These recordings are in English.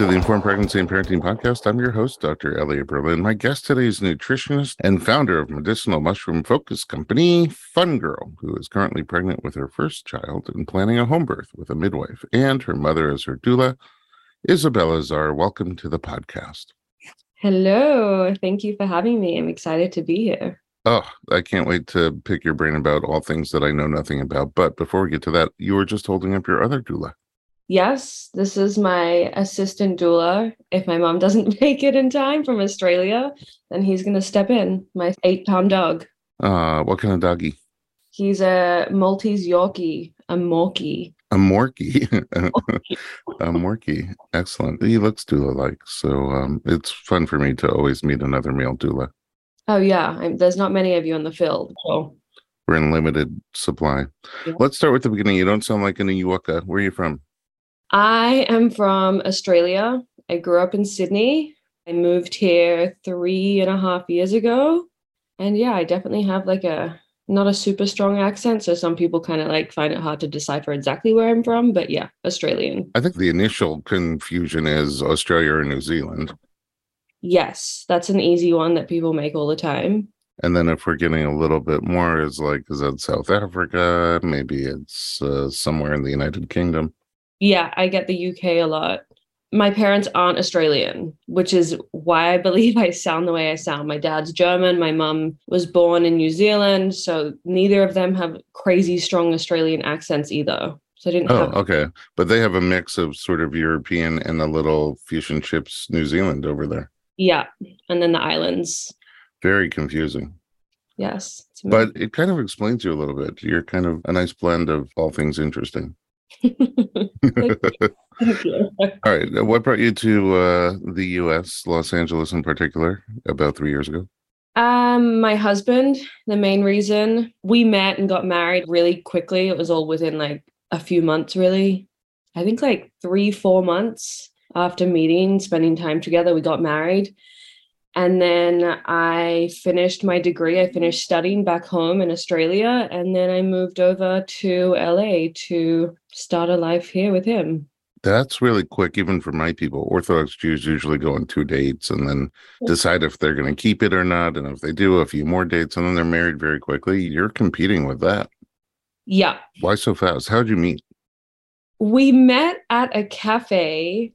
To the Informed Pregnancy and Parenting Podcast. I'm your host, Dr. Elliot Berlin. My guest today is nutritionist and founder of medicinal mushroom focus company, Fun Girl, who is currently pregnant with her first child and planning a home birth with a midwife, and her mother is her doula, Isabella Czar. Welcome to the podcast. Hello. Thank you for having me. I'm excited to be here. Oh, I can't wait to pick your brain about all things that I know nothing about. But before we get to that, you were just holding up your other doula. Yes, this is my assistant doula. If my mom doesn't make it in time from Australia, then he's going to step in. My eight pound dog. Uh, what kind of doggy? He's a Maltese Yorkie, a Morkie. A Morkie. a Morkie. Excellent. He looks doula like. So um, it's fun for me to always meet another male doula. Oh, yeah. I'm, there's not many of you in the field. So. We're in limited supply. Yeah. Let's start with the beginning. You don't sound like an Iwaka. Where are you from? I am from Australia. I grew up in Sydney. I moved here three and a half years ago. And yeah, I definitely have like a not a super strong accent. So some people kind of like find it hard to decipher exactly where I'm from. But yeah, Australian. I think the initial confusion is Australia or New Zealand. Yes, that's an easy one that people make all the time. And then if we're getting a little bit more, is like, is that South Africa? Maybe it's uh, somewhere in the United Kingdom. Yeah, I get the UK a lot. My parents aren't Australian, which is why I believe I sound the way I sound. My dad's German. My mum was born in New Zealand. So neither of them have crazy strong Australian accents either. So I didn't. Oh, have- okay. But they have a mix of sort of European and a little fusion chips New Zealand over there. Yeah. And then the islands. Very confusing. Yes. But it kind of explains you a little bit. You're kind of a nice blend of all things interesting. Thank you. All right. What brought you to uh, the U.S., Los Angeles in particular, about three years ago? Um, my husband. The main reason we met and got married really quickly. It was all within like a few months, really. I think like three, four months after meeting, spending time together, we got married. And then I finished my degree. I finished studying back home in Australia. And then I moved over to LA to start a life here with him. That's really quick, even for my people. Orthodox Jews usually go on two dates and then decide if they're going to keep it or not. And if they do, a few more dates and then they're married very quickly. You're competing with that. Yeah. Why so fast? How'd you meet? We met at a cafe.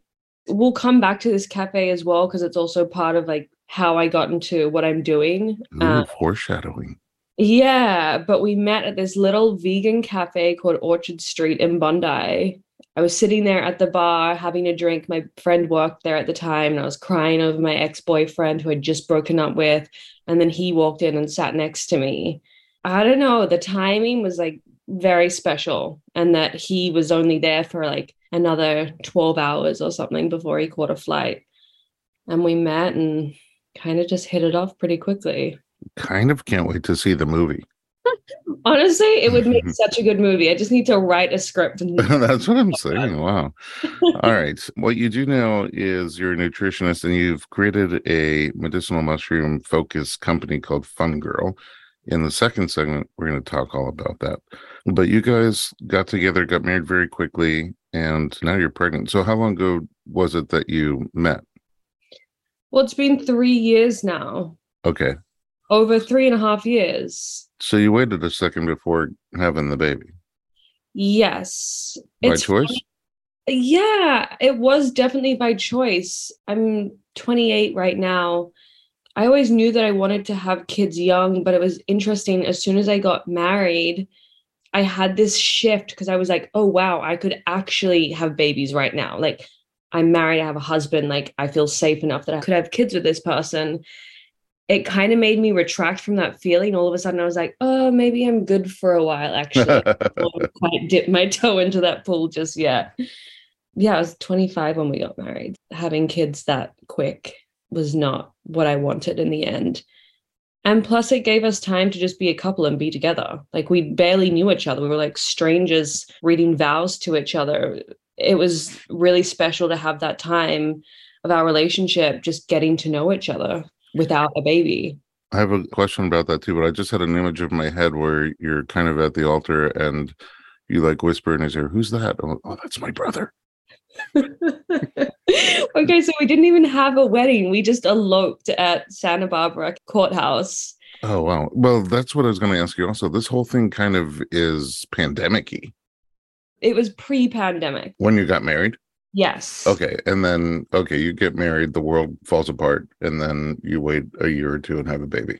We'll come back to this cafe as well because it's also part of like how I got into what I'm doing. Ooh, uh, foreshadowing. Yeah, but we met at this little vegan cafe called Orchard Street in Bondi. I was sitting there at the bar having a drink. My friend worked there at the time, and I was crying over my ex boyfriend who I'd just broken up with. And then he walked in and sat next to me. I don't know, the timing was like very special, and that he was only there for like another 12 hours or something before he caught a flight. And we met and kind of just hit it off pretty quickly. Kind of can't wait to see the movie. Honestly, it would make such a good movie. I just need to write a script. That's what I'm saying. Wow. All right. What you do now is you're a nutritionist and you've created a medicinal mushroom focused company called Fun Girl. In the second segment, we're going to talk all about that. But you guys got together, got married very quickly, and now you're pregnant. So, how long ago was it that you met? Well, it's been three years now. Okay. Over three and a half years. So you waited a second before having the baby? Yes. By it's choice? Funny. Yeah, it was definitely by choice. I'm 28 right now. I always knew that I wanted to have kids young, but it was interesting. As soon as I got married, I had this shift because I was like, oh, wow, I could actually have babies right now. Like, I'm married, I have a husband, like I feel safe enough that I could have kids with this person. It kind of made me retract from that feeling. All of a sudden, I was like, oh, maybe I'm good for a while, actually. I quite dip my toe into that pool just yet. Yeah, I was 25 when we got married. Having kids that quick was not what I wanted in the end. And plus, it gave us time to just be a couple and be together. Like, we barely knew each other. We were like strangers reading vows to each other it was really special to have that time of our relationship just getting to know each other without a baby. I have a question about that too, but I just had an image of my head where you're kind of at the altar and you like whisper in his ear, Who's that? Oh, oh that's my brother. okay, so we didn't even have a wedding. We just eloped at Santa Barbara courthouse. Oh wow. Well, that's what I was going to ask you. Also, this whole thing kind of is pandemicy. It was pre-pandemic. When you got married. Yes. Okay, and then okay, you get married, the world falls apart, and then you wait a year or two and have a baby.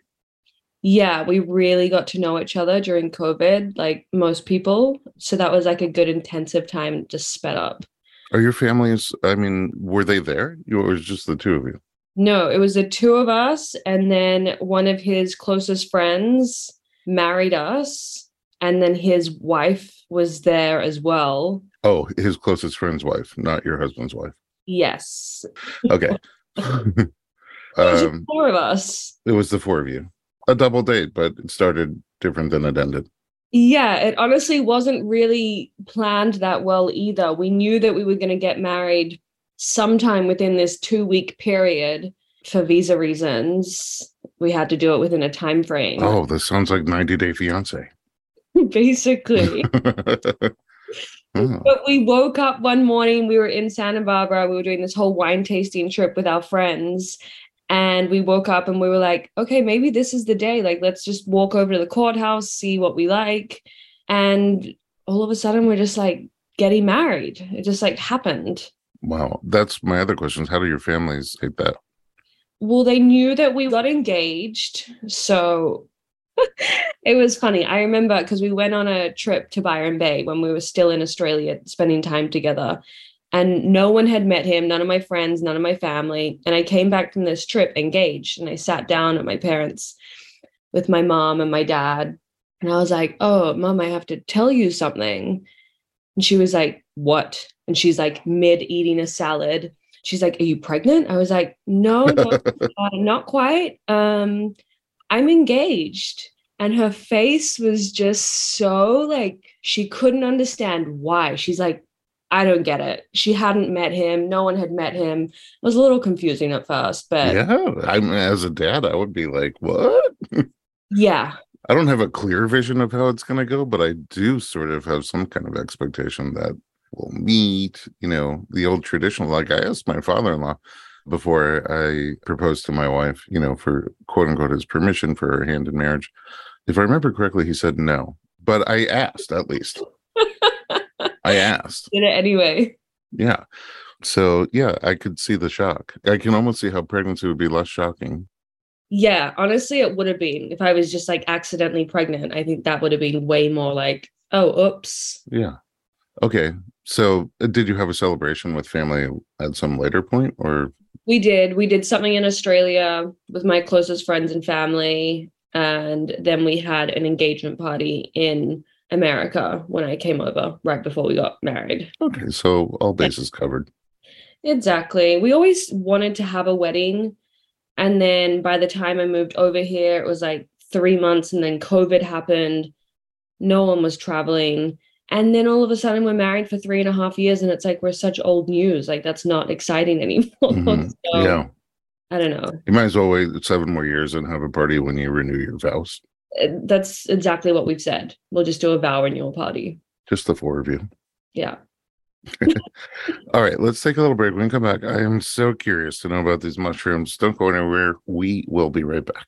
Yeah, we really got to know each other during COVID, like most people. So that was like a good intensive time just sped up. Are your families, I mean, were they there? You or was just the two of you? No, it was the two of us, and then one of his closest friends married us, and then his wife was there as well. Oh, his closest friend's wife, not your husband's wife. Yes. Okay. It was just um, four of us. it was the four of you. A double date, but it started different than it ended. Yeah, it honestly wasn't really planned that well either. We knew that we were going to get married sometime within this two week period for visa reasons. We had to do it within a time frame. Oh, this sounds like 90 Day Fiance. Basically. Oh, But we woke up one morning, we were in Santa Barbara, we were doing this whole wine tasting trip with our friends. And we woke up and we were like, okay, maybe this is the day. Like, let's just walk over to the courthouse, see what we like. And all of a sudden, we're just like getting married. It just like happened. wow. That's my other questions. How do your families take that? Well, they knew that we got engaged. So it was funny. I remember because we went on a trip to Byron Bay when we were still in Australia, spending time together. And no one had met him, none of my friends, none of my family. And I came back from this trip engaged and I sat down at my parents with my mom and my dad. And I was like, Oh, mom, I have to tell you something. And she was like, What? And she's like, mid eating a salad. She's like, Are you pregnant? I was like, No, no, uh, not quite. Um, I'm engaged. And her face was just so like she couldn't understand why. She's like, I don't get it. She hadn't met him. No one had met him. It was a little confusing at first, but yeah. I mean, as a dad, I would be like, what? Yeah. I don't have a clear vision of how it's going to go, but I do sort of have some kind of expectation that we'll meet, you know, the old traditional. Like I asked my father in law before I proposed to my wife, you know, for quote unquote his permission for her hand in marriage. If I remember correctly, he said no, but I asked at least. I asked. did it anyway. Yeah. So, yeah, I could see the shock. I can almost see how pregnancy would be less shocking. Yeah, honestly, it would have been if I was just like accidentally pregnant. I think that would have been way more like, oh, oops. Yeah. Okay. So, uh, did you have a celebration with family at some later point or We did. We did something in Australia with my closest friends and family. And then we had an engagement party in America when I came over right before we got married. Okay, so all bases covered. Exactly. We always wanted to have a wedding. And then by the time I moved over here, it was like three months, and then COVID happened. No one was traveling. And then all of a sudden, we're married for three and a half years, and it's like we're such old news. Like, that's not exciting anymore. Mhm. So, Yeah. I don't know. You might as well wait seven more years and have a party when you renew your vows. Uh, That's exactly what we've said. We'll just do a vow renewal party. Just the four of you. Yeah. All right, let's take a little break. When we come back, I am so curious to know about these mushrooms. Don't go anywhere. We will be right back.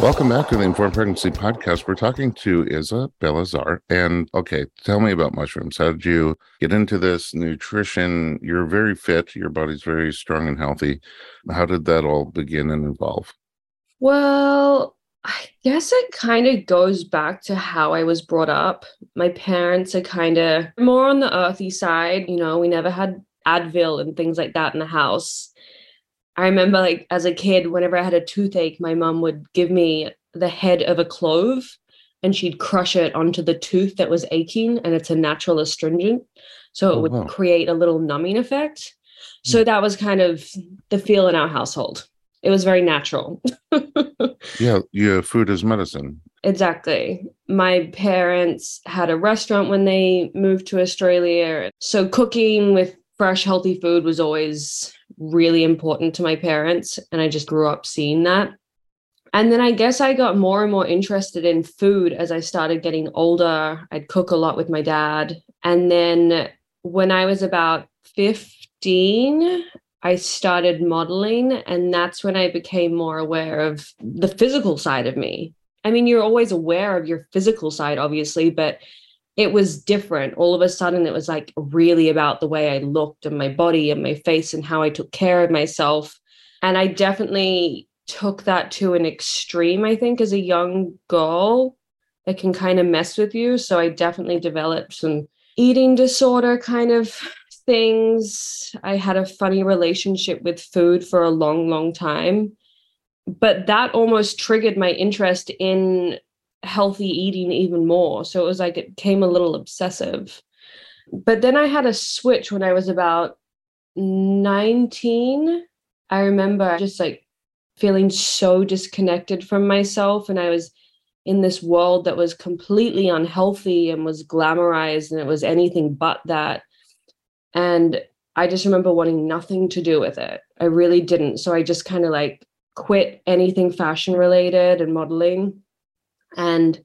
Welcome back to the Informed Pregnancy Podcast. We're talking to Isabella Czar. And okay, tell me about mushrooms. How did you get into this nutrition? You're very fit, your body's very strong and healthy. How did that all begin and evolve? Well, I guess it kind of goes back to how I was brought up. My parents are kind of more on the earthy side. You know, we never had Advil and things like that in the house. I remember like as a kid, whenever I had a toothache, my mom would give me the head of a clove and she'd crush it onto the tooth that was aching and it's a natural astringent. So it oh, would wow. create a little numbing effect. Hmm. So that was kind of the feel in our household. It was very natural. yeah, yeah, food is medicine. Exactly. My parents had a restaurant when they moved to Australia. So cooking with fresh, healthy food was always really important to my parents. And I just grew up seeing that. And then I guess I got more and more interested in food as I started getting older. I'd cook a lot with my dad. And then when I was about 15, I started modeling. And that's when I became more aware of the physical side of me. I mean, you're always aware of your physical side, obviously, but it was different. All of a sudden, it was like really about the way I looked and my body and my face and how I took care of myself. And I definitely took that to an extreme, I think, as a young girl. It can kind of mess with you. So I definitely developed some eating disorder kind of things. I had a funny relationship with food for a long, long time. But that almost triggered my interest in healthy eating even more. So it was like it came a little obsessive. But then I had a switch when I was about 19. I remember just like feeling so disconnected from myself. And I was in this world that was completely unhealthy and was glamorized and it was anything but that. And I just remember wanting nothing to do with it. I really didn't. So I just kind of like quit anything fashion related and modeling and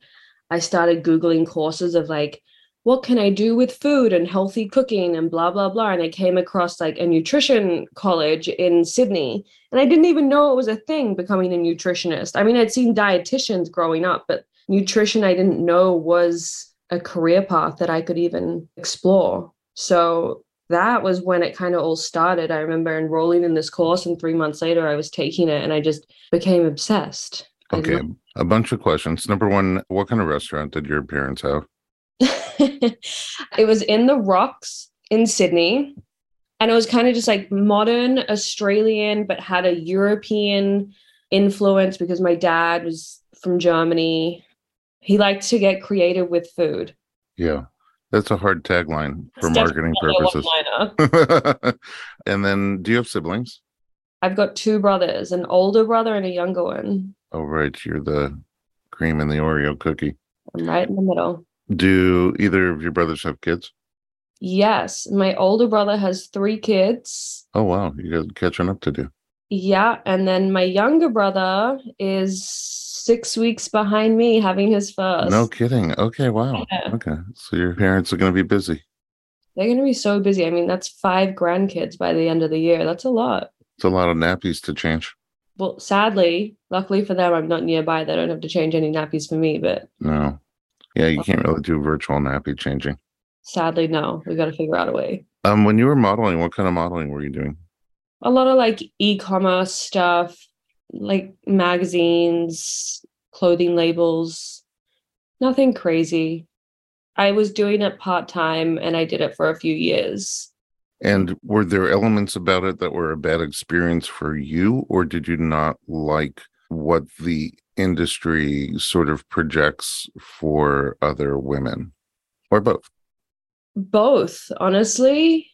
I started Googling courses of like, what can I do with food and healthy cooking and blah, blah, blah. And I came across like a nutrition college in Sydney. And I didn't even know it was a thing becoming a nutritionist. I mean, I'd seen dietitians growing up, but nutrition I didn't know was a career path that I could even explore. So that was when it kind of all started. I remember enrolling in this course, and three months later, I was taking it and I just became obsessed. Okay, a bunch of questions. Number one, what kind of restaurant did your parents have? it was in the Rocks in Sydney. And it was kind of just like modern Australian, but had a European influence because my dad was from Germany. He liked to get creative with food. Yeah. That's a hard tagline for marketing purposes. and then do you have siblings? I've got two brothers, an older brother and a younger one. Oh, right. You're the cream in the Oreo cookie. I'm right in the middle. Do either of your brothers have kids? Yes. My older brother has three kids. Oh, wow. You got catching up to do. Yeah. And then my younger brother is six weeks behind me having his first. No kidding. Okay. Wow. Yeah. Okay. So your parents are going to be busy. They're going to be so busy. I mean, that's five grandkids by the end of the year. That's a lot. It's a lot of nappies to change. Well, sadly, luckily for them, I'm not nearby. They don't have to change any nappies for me. But no, yeah, you can't really do virtual nappy changing. Sadly, no. We got to figure out a way. Um, when you were modeling, what kind of modeling were you doing? A lot of like e-commerce stuff, like magazines, clothing labels. Nothing crazy. I was doing it part time, and I did it for a few years. And were there elements about it that were a bad experience for you, or did you not like what the industry sort of projects for other women, or both? Both, honestly.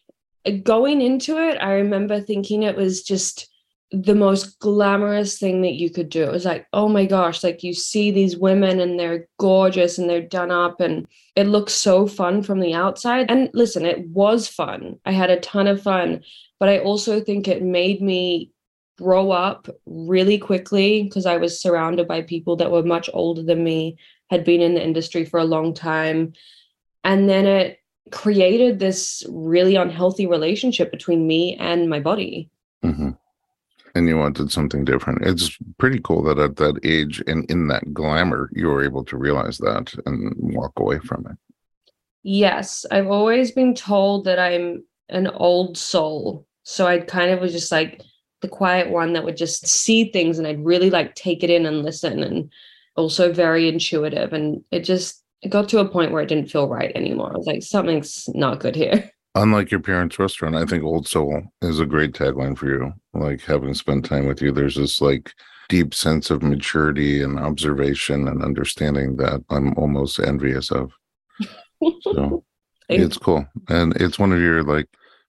Going into it, I remember thinking it was just the most glamorous thing that you could do. It was like, oh my gosh, like you see these women and they're gorgeous and they're done up and it looks so fun from the outside. And listen, it was fun. I had a ton of fun, but I also think it made me grow up really quickly because I was surrounded by people that were much older than me, had been in the industry for a long time. And then it created this really unhealthy relationship between me and my body. Mm-hmm. And you wanted something different. It's pretty cool that at that age and in that glamour, you were able to realize that and walk away from it. Yes, I've always been told that I'm an old soul. So I kind of was just like the quiet one that would just see things and I'd really like take it in and listen and also very intuitive. And it just it got to a point where it didn't feel right anymore. I was like, something's not good here. Unlike your parents' restaurant, I think Old Soul is a great tagline for you. Like having spent time with you, there's this like deep sense of maturity and observation and understanding that I'm almost envious of. So it's cool. And it's one of your like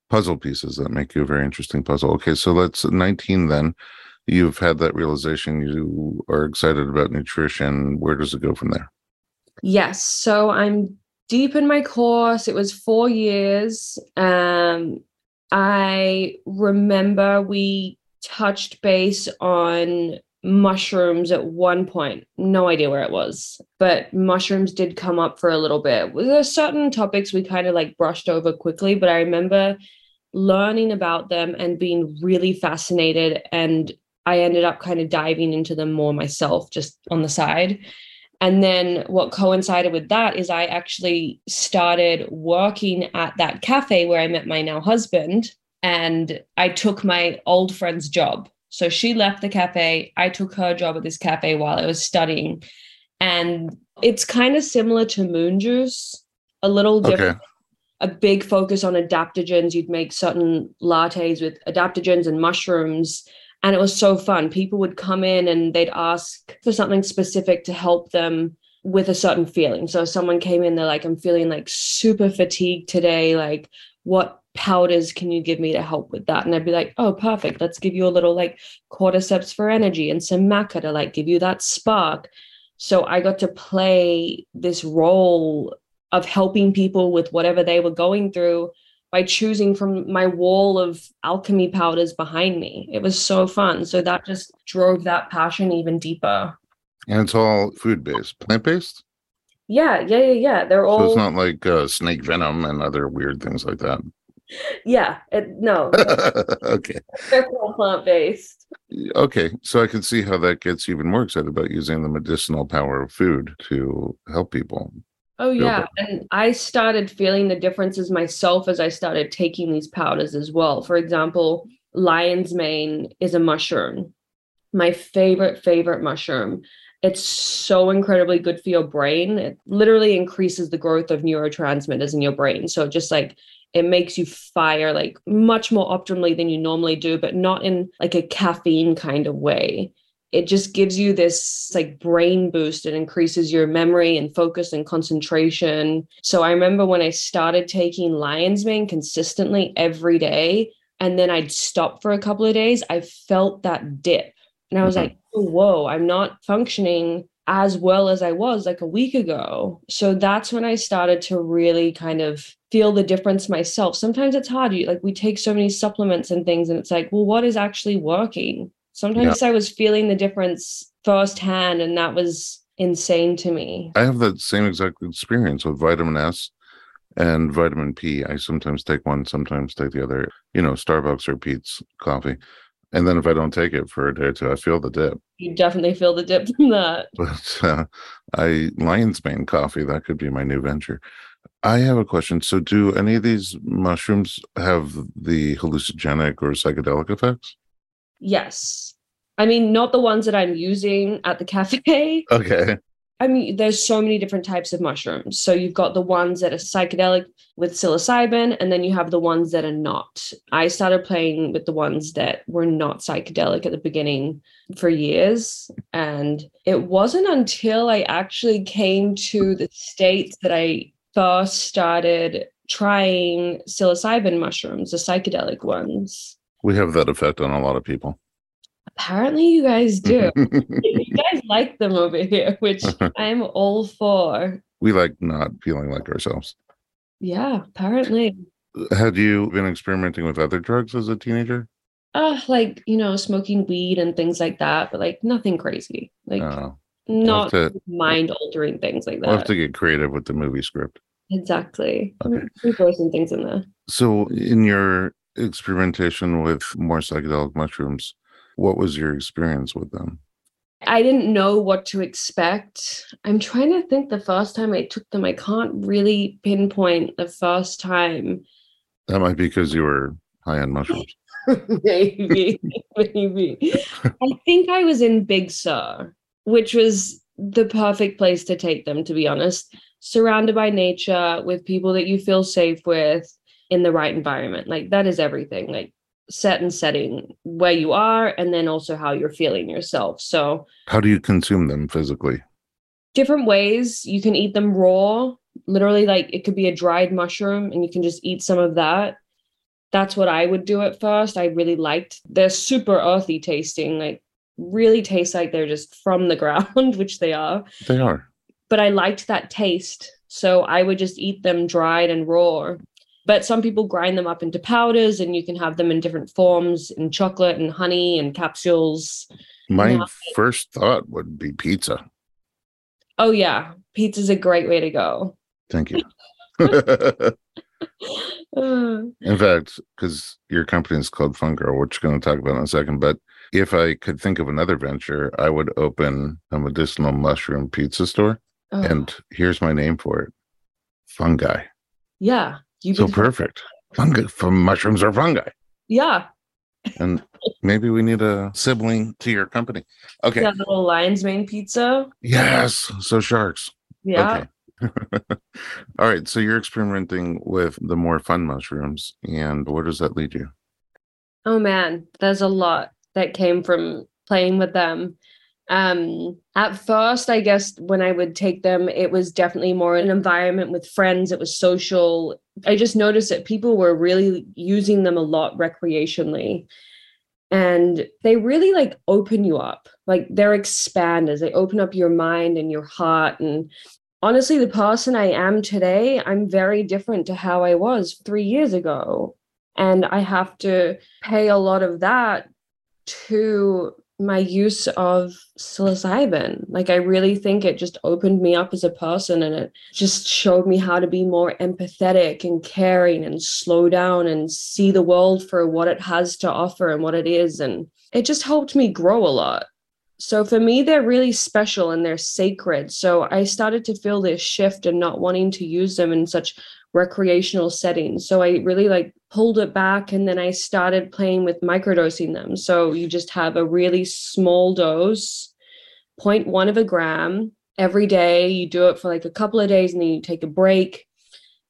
puzzle pieces that make you a very interesting puzzle. Okay, so let's 19 then. You've had that realization. You are excited about nutrition. Where does it go from there? Yes. So I'm deep in my course. It was four years. Um, I remember we touched base on mushrooms at one point. No idea where it was, but mushrooms did come up for a little bit. There are certain topics we kind of like brushed over quickly, but I remember learning about them and being really fascinated. And I ended up kind of diving into them more myself, just on the side. And then what coincided with that is I actually started working at that cafe where I met my now husband. And I took my old friend's job. So she left the cafe. I took her job at this cafe while I was studying. And it's kind of similar to Moon Juice, a little different. Okay. A big focus on adaptogens. You'd make certain lattes with adaptogens and mushrooms and it was so fun. People would come in and they'd ask for something specific to help them with a certain feeling. So someone came in, they're like, I'm feeling like super fatigued today. Like, what powders can you give me to help with that? And I'd be like, oh, perfect. Let's give you a little like cordyceps for energy and some maca to like give you that spark. So I got to play this role of helping people with whatever they were going through by choosing from my wall of alchemy powders behind me. It was so fun. So that just drove that passion even deeper. And it's all food based, plant based? Yeah, yeah, yeah, yeah. They're all. So it's not like uh, snake venom and other weird things like that. Yeah, it, no. okay. They're all plant based. Okay, so I can see how that gets even more excited about using the medicinal power of food to help people. Oh yeah, and I started feeling the differences myself as I started taking these powders as well. For example, lion's mane is a mushroom. My favorite favorite mushroom. It's so incredibly good for your brain. It literally increases the growth of neurotransmitters in your brain. So just like it makes you fire like much more optimally than you normally do, but not in like a caffeine kind of way it just gives you this like brain boost it increases your memory and focus and concentration. So I remember when I started taking lion's mane consistently every day, and then I'd stop for a couple of days, I felt that dip. And I was mm-hmm. like, oh, whoa, I'm not functioning as well as I was like a week ago. So that's when I started to really kind of feel the difference myself. Sometimes it's hard. You like we take so many supplements and things, and it's like, well, what is actually working? Sometimes yeah. I was feeling the difference firsthand, and that was insane to me. I have that same exact experience with vitamin S and vitamin P. I sometimes take one, sometimes take the other, you know, Starbucks or Peet's coffee. And then if I don't take it for a day or two, I feel the dip. You definitely feel the dip from that. But uh, I lion's mane coffee, that could be my new venture. I have a question. So do any of these mushrooms have the hallucinogenic or psychedelic effects? Yes. I mean, not the ones that I'm using at the cafe. Okay. I mean, there's so many different types of mushrooms. So you've got the ones that are psychedelic with psilocybin, and then you have the ones that are not. I started playing with the ones that were not psychedelic at the beginning for years. And it wasn't until I actually came to the States that I first started trying psilocybin mushrooms, the psychedelic ones. We have that effect on a lot of people. Apparently, you guys do. you guys like them over here, which I'm all for. We like not feeling like ourselves. Yeah, apparently. Had you been experimenting with other drugs as a teenager? Uh, like, you know, smoking weed and things like that, but like nothing crazy. Like, oh. not mind altering things like that. We'll have to get creative with the movie script. Exactly. Okay. We throw some things in there. So, in your experimentation with more psychedelic mushrooms, what was your experience with them? I didn't know what to expect. I'm trying to think the first time I took them. I can't really pinpoint the first time. That might be because you were high on mushrooms. maybe, maybe. I think I was in Big Sur, which was the perfect place to take them, to be honest. Surrounded by nature, with people that you feel safe with, in the right environment. Like that is everything. Like set and setting where you are, and then also how you're feeling yourself. So, how do you consume them physically? Different ways. You can eat them raw. Literally, like it could be a dried mushroom, and you can just eat some of that that's what I would do at first. I really liked they're super earthy tasting, like really taste like they're just from the ground, which they are. They are. But I liked that taste. So I would just eat them dried and raw. But some people grind them up into powders and you can have them in different forms in chocolate and honey and capsules. My first thought would be pizza. Oh, yeah. Pizza's a great way to go. Thank you. in fact, because your company is called Fun Girl, which we're going to talk about in a second, but if I could think of another venture, I would open a medicinal mushroom pizza store. Oh. And here's my name for it fungi. Yeah. You so perfect. Fungi from mushrooms or fungi. Yeah. and maybe we need a sibling to your company. Okay. That little lion's mane pizza. Yes. So sharks. Yeah. Okay. All right. So you're experimenting with the more fun mushrooms. And where does that lead you? Oh, man. There's a lot that came from playing with them. Um, at first, I guess when I would take them, it was definitely more an environment with friends. It was social. I just noticed that people were really using them a lot recreationally. And they really like open you up. Like they're expanders. They open up your mind and your heart. And honestly, the person I am today, I'm very different to how I was three years ago. And I have to pay a lot of that to my use of psilocybin. Like, I really think it just opened me up as a person and it just showed me how to be more empathetic and caring and slow down and see the world for what it has to offer and what it is. And it just helped me grow a lot. So for me, they're really special and they're sacred. So I started to feel this shift and not wanting to use them in such recreational settings. So I really like pulled it back and then I started playing with microdosing them. So you just have a really small dose, 0.1 of a gram every day. You do it for like a couple of days and then you take a break.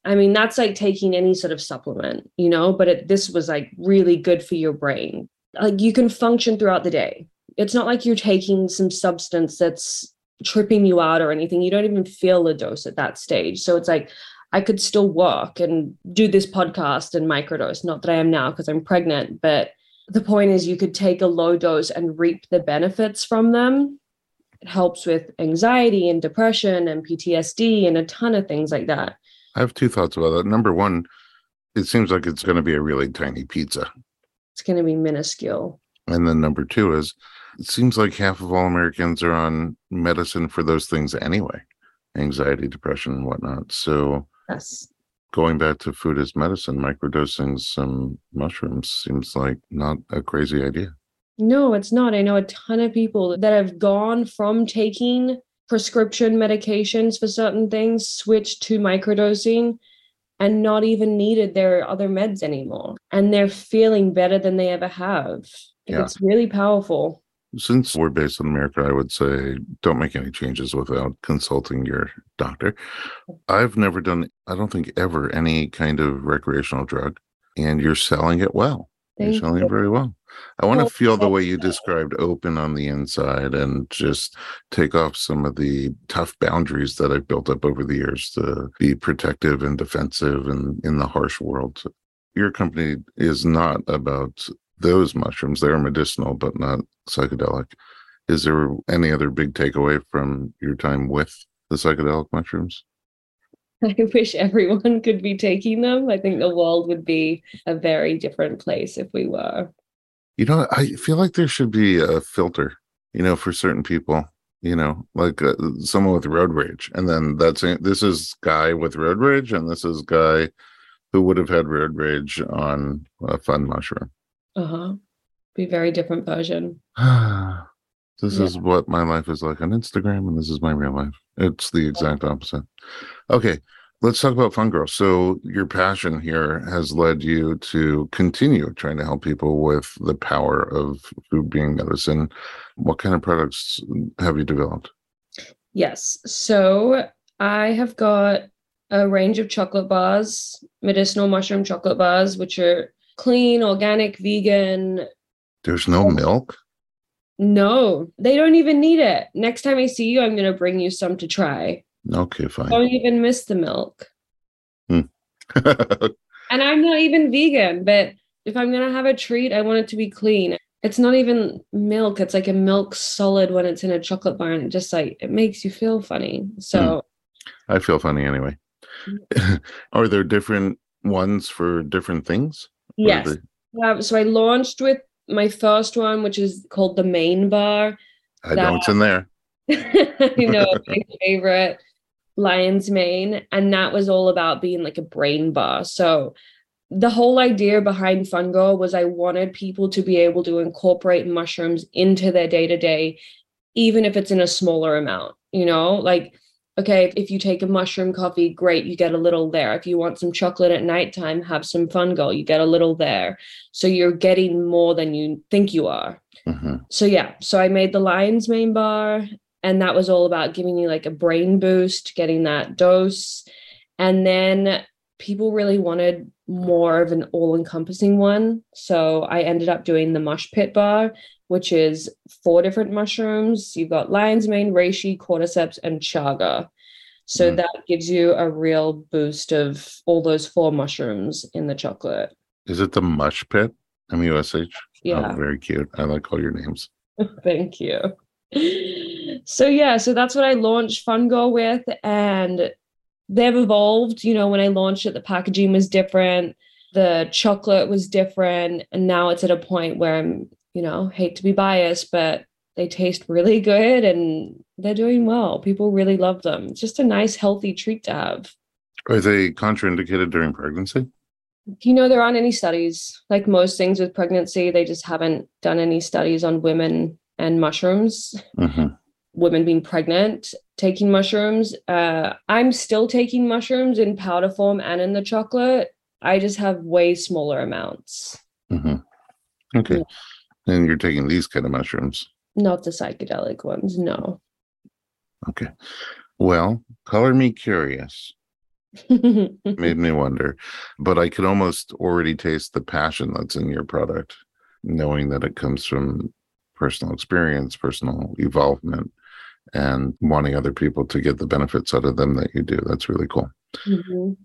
I mean, that's like taking any sort of supplement, you know, but it, this was like really good for your brain. Like you can function throughout the day it's not like you're taking some substance that's tripping you out or anything. You don't even feel the dose at that stage. So it's like I could still work and do this podcast and microdose. Not that I am now because I'm pregnant, but the point is you could take a low dose and reap the benefits from them. It helps with anxiety and depression and PTSD and a ton of things like that. I have two thoughts about that. Number one, it seems like it's going to be a really tiny pizza. It's going to be minuscule. And then number two is it seems like half of all Americans are on medicine for those things anyway anxiety, depression, and whatnot. So, yes. Going back to food as medicine, microdosing some mushrooms seems like not a crazy idea. No, it's not. I know a ton of people that have gone from taking prescription medications for certain things, switched to microdosing, and not even needed their other meds anymore. And they're feeling better than they ever have. Yeah. It's really powerful since we're based in America, I would say don't make any changes without consulting your doctor. I've never done, I don't think ever, any kind of recreational drug, and you're selling it well. Thank you're selling you. it very well. I want to feel the way you described open on the inside and just take off some of the tough boundaries that I've built up over the years to be protective and defensive and in the harsh world. Your company is not about those mushrooms. They're medicinal, but not psychedelic. Is there any other big takeaway from your time with the psychedelic mushrooms? I wish everyone could be taking them. I think the world would be a very different place if we were. You know, I feel like there should be a filter, you know, for certain people, you know, like uh, someone with road rage. And then that's this is guy with road rage, and this is guy who would have had road rage on a fun mushroom. Uh huh. be very different version. this Yeah. is what my life is like on Instagram, and this is my real life. It's the exact opposite. Okay, let's talk about Fun Girl. So, your passion here has led you to continue trying to help people with the power of food being medicine. What kind of products have you developed? Yes. So I have got a range of chocolate bars, medicinal mushroom chocolate bars, which are clean, organic, vegan. There's no milk. No, they don't even need it. Next time I see you, I'm going to bring you some to try. Okay, fine. Don't even miss the milk. Hmm. And I'm not even vegan, but if I'm going to have a treat, I want it to be clean. It's not even milk. It's like a milk solid when it's in a chocolate bar and it just like it makes you feel funny. So hmm. I feel funny anyway. Hmm. Are there different ones for different things? Yes. Um, so I launched with my first one, which is called the main bar. I know it's in there. you know, my favorite lion's mane. And that was all about being like a brain bar. So the whole idea behind Fungo was I wanted people to be able to incorporate mushrooms into their day to day, even if it's in a smaller amount, you know, like okay, if you take a mushroom coffee, great, you get a little there. If you want some chocolate at nighttime, have some fungo, you get a little there. So you're getting more than you think you are. Mhm. So yeah, so I made the lion's mane bar, and that was all about giving you like a brain boost, getting that dose. And then people really wanted more of an all-encompassing one. So I ended up doing the mush pit bar, which is four different mushrooms. You've got lion's mane, reishi, cordyceps, and chaga. So Mm. that gives you a real boost of all those four mushrooms in the chocolate. Is it the Mush Pit? M U S H. Yeah. Oh, very cute. I like all your names. Thank you. So yeah, so that's what I launched Fungo with, and they've evolved. You know, when I launched it, the packaging was different, the chocolate was different, and now it's at a point where I'm, you know, hate to be biased, but they taste really good and they're doing well. People really love them. It's just a nice, healthy treat to have. Are they contraindicated during pregnancy? You know, there aren't any studies. Like most things with pregnancy, they just haven't done any studies on women and mushrooms. Mhm. Women being pregnant taking mushrooms. Uh, I'm still taking mushrooms in powder form and in the chocolate. I just have way smaller amounts, Mhm. Okay. And you're taking these kind of mushrooms. not the psychedelic ones. No. Okay. Well, color me curious. Made me wonder. But I could almost already taste the passion that's in your product, knowing that it comes from personal experience, personal evolvement, and wanting other people to get the benefits out of them that you do. That's really cool. Mhm.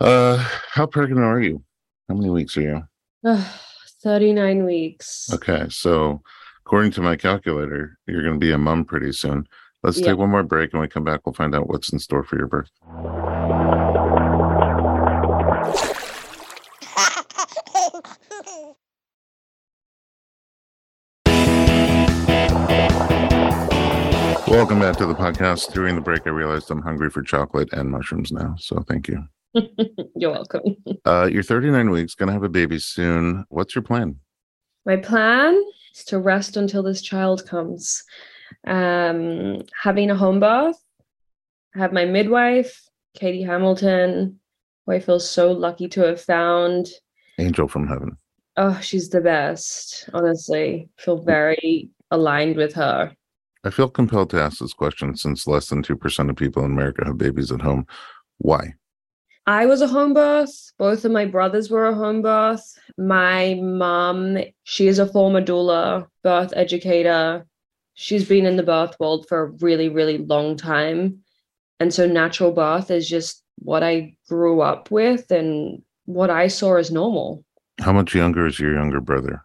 Uh how pregnant are you? How many weeks are you? Ugh, 39 weeks. Okay, so according to my calculator, you're going to be a mom pretty soon. Let's Yeah. take one more break and we come back. We'll find out what's in store for your birth. Welcome back to the podcast. During the break, I realized I'm hungry for chocolate and mushrooms now. So thank you. You're welcome. Uh, you're 39 weeks, going to have a baby soon. What's your plan? My plan is to rest until this child comes. Um, having a home birth, I have my midwife, Katie Hamilton, who I feel so lucky to have found. Angel from heaven. Oh, she's the best, honestly. feel very aligned with her. I feel compelled to ask this question since less than 2% of people in America have babies at home. Why? I was a home birth. Both of my brothers were a home birth. My mom, she is a former doula, birth educator. She's been in the birth world for a really, really long time. And so natural birth is just what I grew up with and what I saw as normal. How much younger is your younger brother?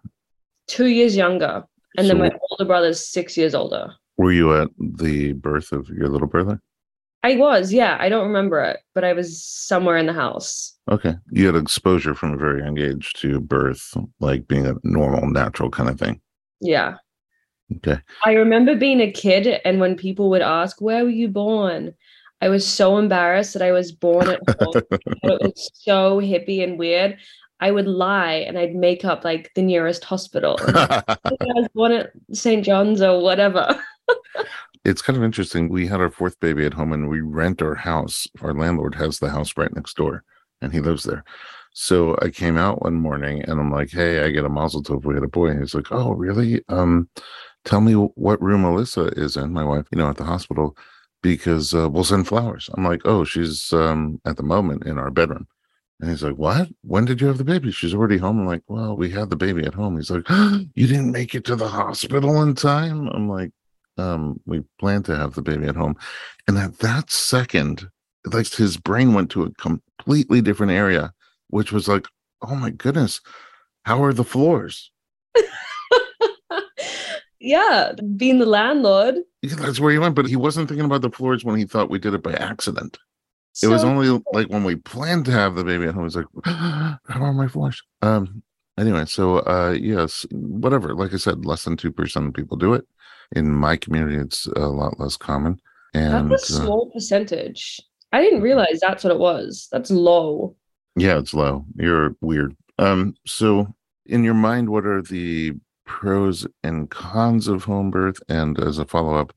Two years younger. And then my older brother's six years older. Were you at the birth of your little brother? I was, yeah. I don't remember it, but I was somewhere in the house. Okay. You had exposure from a very young age to birth, like being a normal, natural kind of thing. Yeah. Okay. I remember being a kid, and when people would ask, Where were you born? I was so embarrassed that I was born at home. It was so hippie and weird. I would lie and I'd make up like the nearest hospital. I was born at St. John's or whatever. It's kind of interesting. We had our fourth baby at home and we rent our house. Our landlord has the house right next door and he lives there. So I came out one morning and I'm like, hey, I get a mazel tov. We had a boy. And he's like, oh, really? Um, tell me what room Alyssa is in, my wife, you know, at the hospital, because uh, we'll send flowers. I'm like, oh, she's um, at the moment in our bedroom. And he's like, What? When did you have the baby? She's already home. I'm like, Well, we had the baby at home. He's like, You didn't make it to the hospital in time? I'm like, um, we plan to have the baby at home. And at that second, like his brain went to a completely different area, which was like, Oh my goodness, how are the floors? yeah, being the landlord. Yeah, that's where he went, but he wasn't thinking about the floors when he thought we did it by accident. So, it was only like when we planned to have the baby at home. It's like, how are my floors? Um. Anyway, so uh, yes, whatever. Like I said, less than two percent of people do it. In my community, it's a lot less common. And that's a uh, small uh, percentage. I didn't realize that's what it was. That's low. Yeah, it's low. You're weird. Um. So, in your mind, what are the pros and cons of home birth? And as a follow up,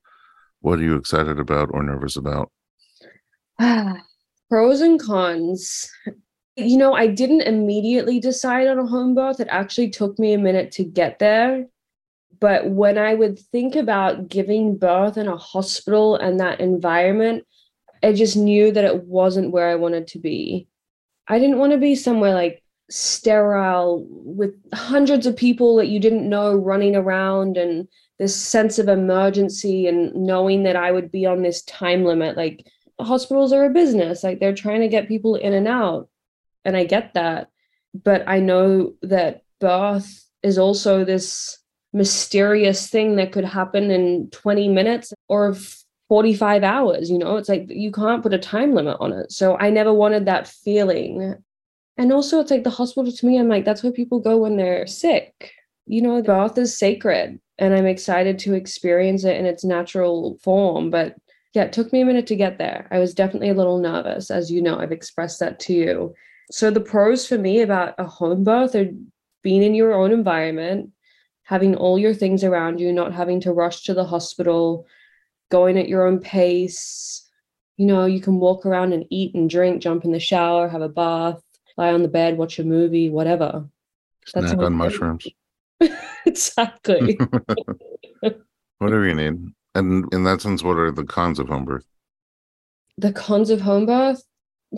what are you excited about or nervous about? Pros and cons. You know, I didn't immediately decide on a home birth. It actually took me a minute to get there. But when I would think about giving birth in a hospital and that environment, I just knew that it wasn't where I wanted to be. I didn't want to be somewhere like sterile with hundreds of people that you didn't know running around and this sense of emergency and knowing that I would be on this time limit. Like, hospitals are a business like they're trying to get people in and out and i get that but i know that birth is also this mysterious thing that could happen in 20 minutes or 45 hours you know it's like you can't put a time limit on it so i never wanted that feeling and also it's like the hospital to me i'm like that's where people go when they're sick you know birth is sacred and i'm excited to experience it in its natural form but yeah, it took me a minute to get there. I was definitely a little nervous. As you know, I've expressed that to you. So, the pros for me about a home birth are being in your own environment, having all your things around you, not having to rush to the hospital, going at your own pace. You know, you can walk around and eat and drink, jump in the shower, have a bath, lie on the bed, watch a movie, whatever. Snack That's on mushrooms. exactly. whatever you need. And in that sense, what are the cons of home birth? The cons of home birth?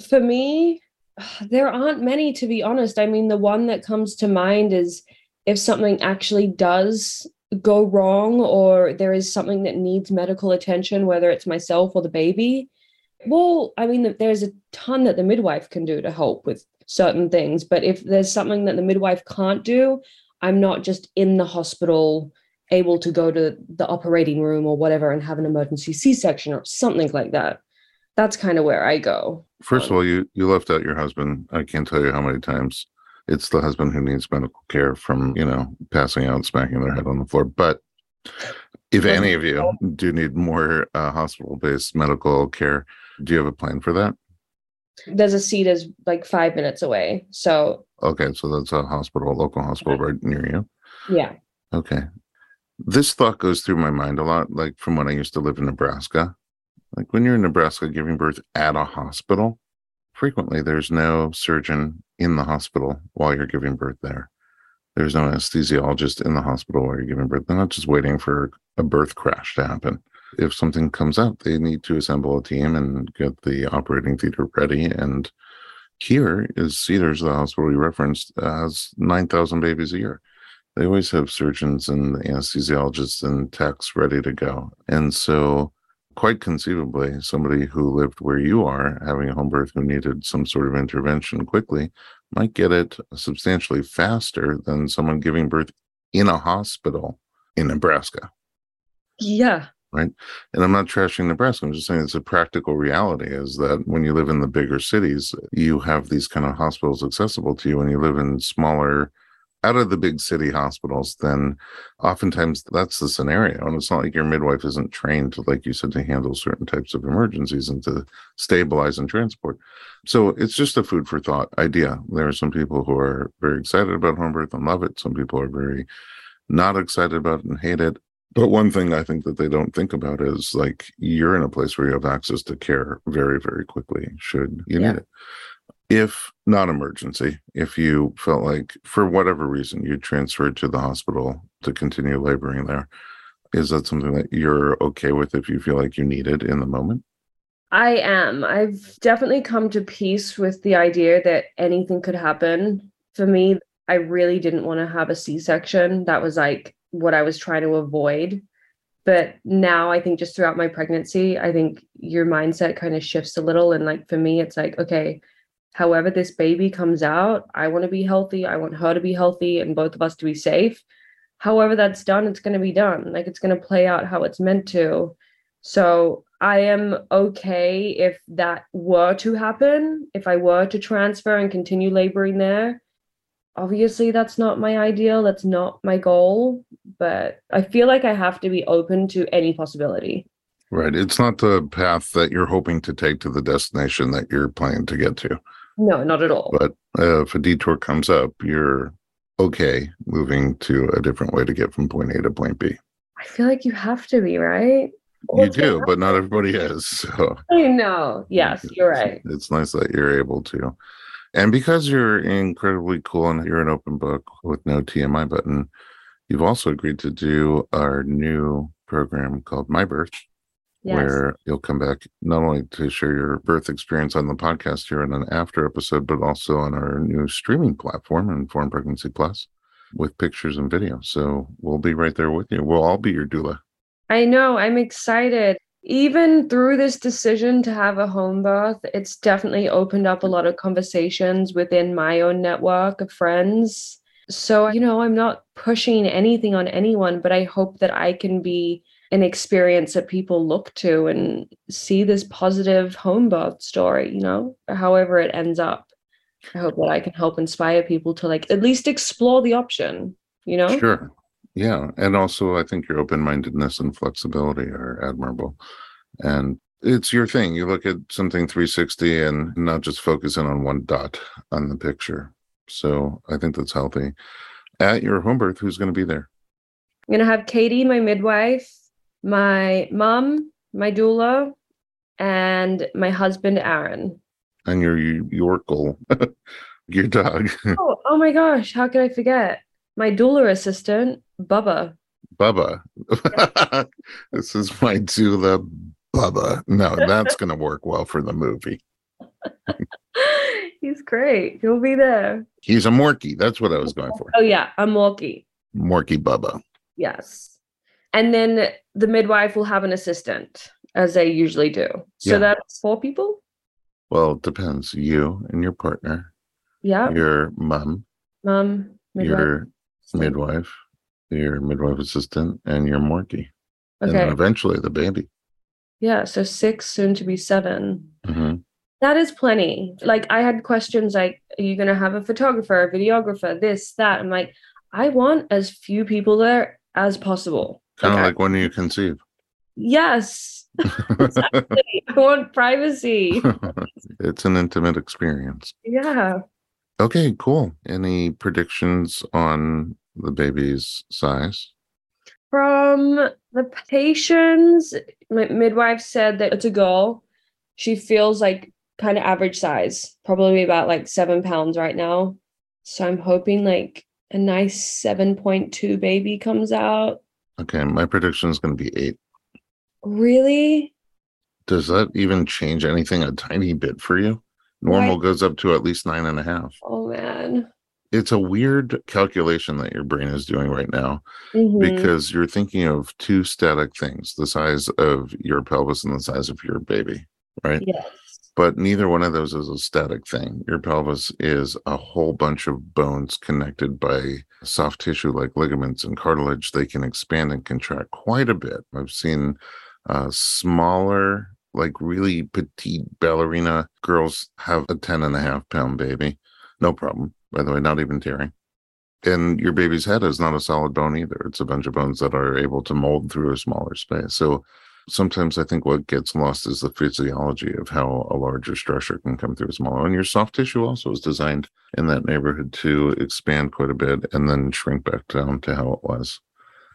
For me, there aren't many, to be honest. I mean, the one that comes to mind is if something actually does go wrong or there is something that needs medical attention, whether it's myself or the baby. Well, I mean, there's a ton that the midwife can do to help with certain things. But if there's something that the midwife can't do, I'm not just in the hospital able to go to the operating room or whatever and have an emergency C-section or something like that. That's kind of where I go. First of all, you you left out your husband. I can't tell you how many times it's the husband who needs medical care from you know passing out, smacking their head on the floor. But if any of you do need more uh, hospital-based medical care, do you have a plan for that? There's a seat is like five minutes away. So okay, so that's a hospital, a local hospital right near you. Yeah. Okay this thought goes through my mind a lot, like from when I used to live in Nebraska. Like when you're in Nebraska giving birth at a hospital, frequently there's no surgeon in the hospital while you're giving birth there. There's no anesthesiologist in the hospital while you're giving birth. They're not just waiting for a birth crash to happen. If something comes up, they need to assemble a team and get the operating theater ready. And here is Cedars, the hospital we referenced, has 9,000 babies a year they always have surgeons and anesthesiologists and techs ready to go. And so, quite conceivably, somebody who lived where you are, having a home birth who needed some sort of intervention quickly, might get it substantially faster than someone giving birth in a hospital in Nebraska. Yeah. Right. And I'm not trashing Nebraska. I'm just saying it's a practical reality is that when you live in the bigger cities, you have these kind of hospitals accessible to you. When you live in smaller out of the big city hospitals, then oftentimes that's the scenario. And it's not like your midwife isn't trained to, like you said, to handle certain types of emergencies and to stabilize and transport. So it's just a food for thought idea. There are some people who are very excited about home birth and love it. Some people are very not excited about it and hate it. But one thing I think that they don't think about is like you're in a place where you have access to care very, very quickly should you yeah. need it if not emergency, if you felt like for whatever reason you transferred to the hospital to continue laboring there, is that something that you're okay with if you feel like you need it in the moment? I am. I've definitely come to peace with the idea that anything could happen. For me, I really didn't want to have a C section. That was like what I was trying to avoid. But now I think just throughout my pregnancy, I think your mindset kind of shifts a little. And like for me, it's like, okay, however this baby comes out, I want to be healthy. I want her to be healthy and both of us to be safe. However, that's done, it's going to be done. Like it's going to play out how it's meant to. So I am okay if that were to happen, if I were to transfer and continue laboring there. Obviously, that's not my ideal. That's not my goal. But I feel like I have to be open to any possibility. Right. It's not the path that you're hoping to take to the destination that you're planning to get to. No, not at all. But uh, if a detour comes up, you're okay moving to a different way to get from point A to point B. I feel like you have to be, right? you do, but not everybody is. So I know. Yes, you're right. It's nice that you're able to. And because you're incredibly cool and you're an open book with no TMI button, you've also agreed to do our new program called My Birth, yes. where you'll come back not only to share your birth experience on the podcast here in an after episode, but also on our new streaming platform, Informed Pregnancy Plus, with pictures and video. So we'll be right there with you. We'll all be your doula. I know. I'm excited. Even through this decision to have a home birth, it's definitely opened up a lot of conversations within my own network of friends. So, you know, I'm not pushing anything on anyone, but I hope that I can be an experience that people look to and see this positive home birth story, you know, however it ends up. I hope that I can help inspire people to like at least explore the option, you know? Sure. Yeah. And also, I think your open mindedness and flexibility are admirable. And it's your thing. You look at something 360 and not just focusing on one dot on the picture. So I think that's healthy. At your home birth, who's going to be there? I'm going to have Katie, my midwife, my mom, my doula, and my husband, Aaron. And your Yorkie, your dog. oh, oh my gosh, how could I forget? My doula assistant, Bubba. Bubba. this is my doula, Bubba. No, that's to work well for the movie. He's great. He'll be there. He's a Morkie. That's what I was going for. Oh, yeah, a Morkie. Morkie Bubba. Yes. And then the midwife will have an assistant, as they usually do. So yeah. that's four people? Well, it depends. You and your partner. Yeah. Your mom. Mom. Midwife. Your midwife. Your midwife assistant and your morkie. Okay. And eventually the baby. Yeah. So six, soon to be 7 mm-hmm. That is plenty. Like I had questions like, are you going to have a photographer, a videographer, this, that? I'm like, I want as few people there as possible. Kind of okay. like when you conceive. Yes. exactly. I want privacy. it's an intimate experience. Yeah. Okay, cool. Any predictions on the baby's size? From the patients, my midwife said that it's a girl. She feels like kind of average size, probably about like seven pounds right now. So I'm hoping like a nice 7.2 baby comes out. Okay, my prediction is going to be eight. Really? Does that even change anything a tiny bit for you? Normal goes up to at least nine and a half. Oh man. It's a weird calculation that your brain is doing right now mm-hmm. because you're thinking of two static things the size of your pelvis and the size of your baby, right? Yes but neither one of those is a static thing. Your pelvis is a whole bunch of bones connected by soft tissue like ligaments and cartilage. They can expand and contract quite a bit. I've seen uh, smaller, like really petite ballerina girls have a 10 and a half pound baby. No problem. By the way, not even tearing. and your baby's head is not a solid bone either. It's a bunch of bones that are able to mold through a smaller space. So sometimes I think what gets lost is the physiology of how a larger structure can come through a smaller. And your soft tissue also is designed in that neighborhood to expand quite a bit and then shrink back down to how it was.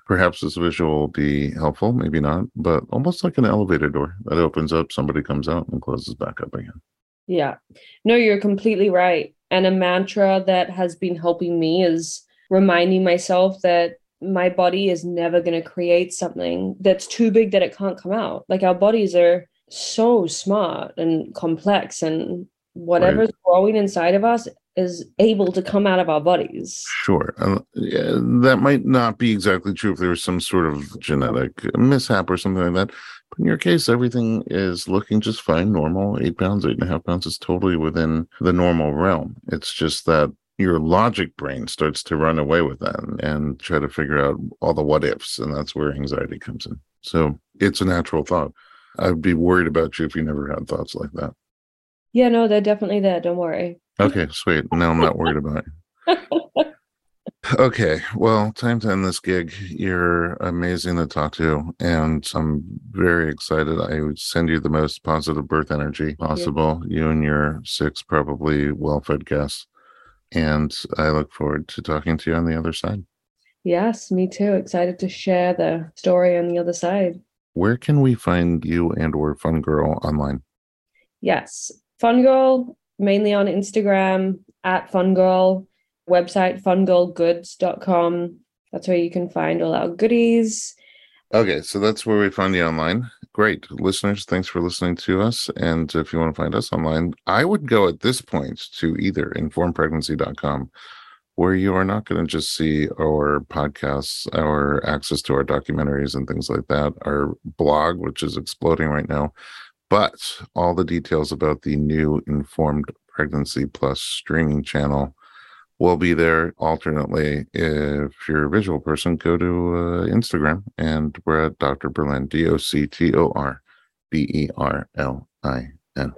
Perhaps this visual will be helpful, maybe not, but almost like an elevator door that opens up, somebody comes out and closes back up again. Yeah. No, you're completely right. And a mantra that has been helping me is reminding myself that my body is never going to create something that's too big that it can't come out. Like our bodies are so smart and complex, and whatever's right. growing inside of us is able to come out of our bodies. Sure. Uh, yeah, that might not be exactly true if there was some sort of genetic mishap or something like that. But in your case, everything is looking just fine, normal. Eight pounds, eight and a half pounds is totally within the normal realm. It's just that your logic brain starts to run away with that and, and try to figure out all the what ifs. And that's where anxiety comes in. So it's a natural thought. I'd be worried about you if you never had thoughts like that. Yeah, no, they're definitely there. Don't worry. Okay, sweet. Now I'm not worried about you. okay, well, time to end this gig. You're amazing to talk to, and I'm very excited. I would send you the most positive birth energy possible. You, you and your six probably well fed guests. And I look forward to talking to you on the other side. Yes, me too. Excited to share the story on the other side. Where can we find you and or Fun Girl online? Yes, Fun Girl mainly on Instagram at Fun Girl, website fungirlgoods.com. That's where you can find all our goodies. Okay, so that's where we find you online. Great. Listeners, thanks for listening to us. And if you want to find us online, I would go at this point to either informedpregnancy.com, where you are not going to just see our podcasts, our access to our documentaries and things like that, our blog, which is exploding right now, but all the details about the new Informed Pregnancy Plus streaming channel will be there alternately. If you're a visual person, go to uh, Instagram and we're at Dr. Berlin, D O C T O R B E R L I N.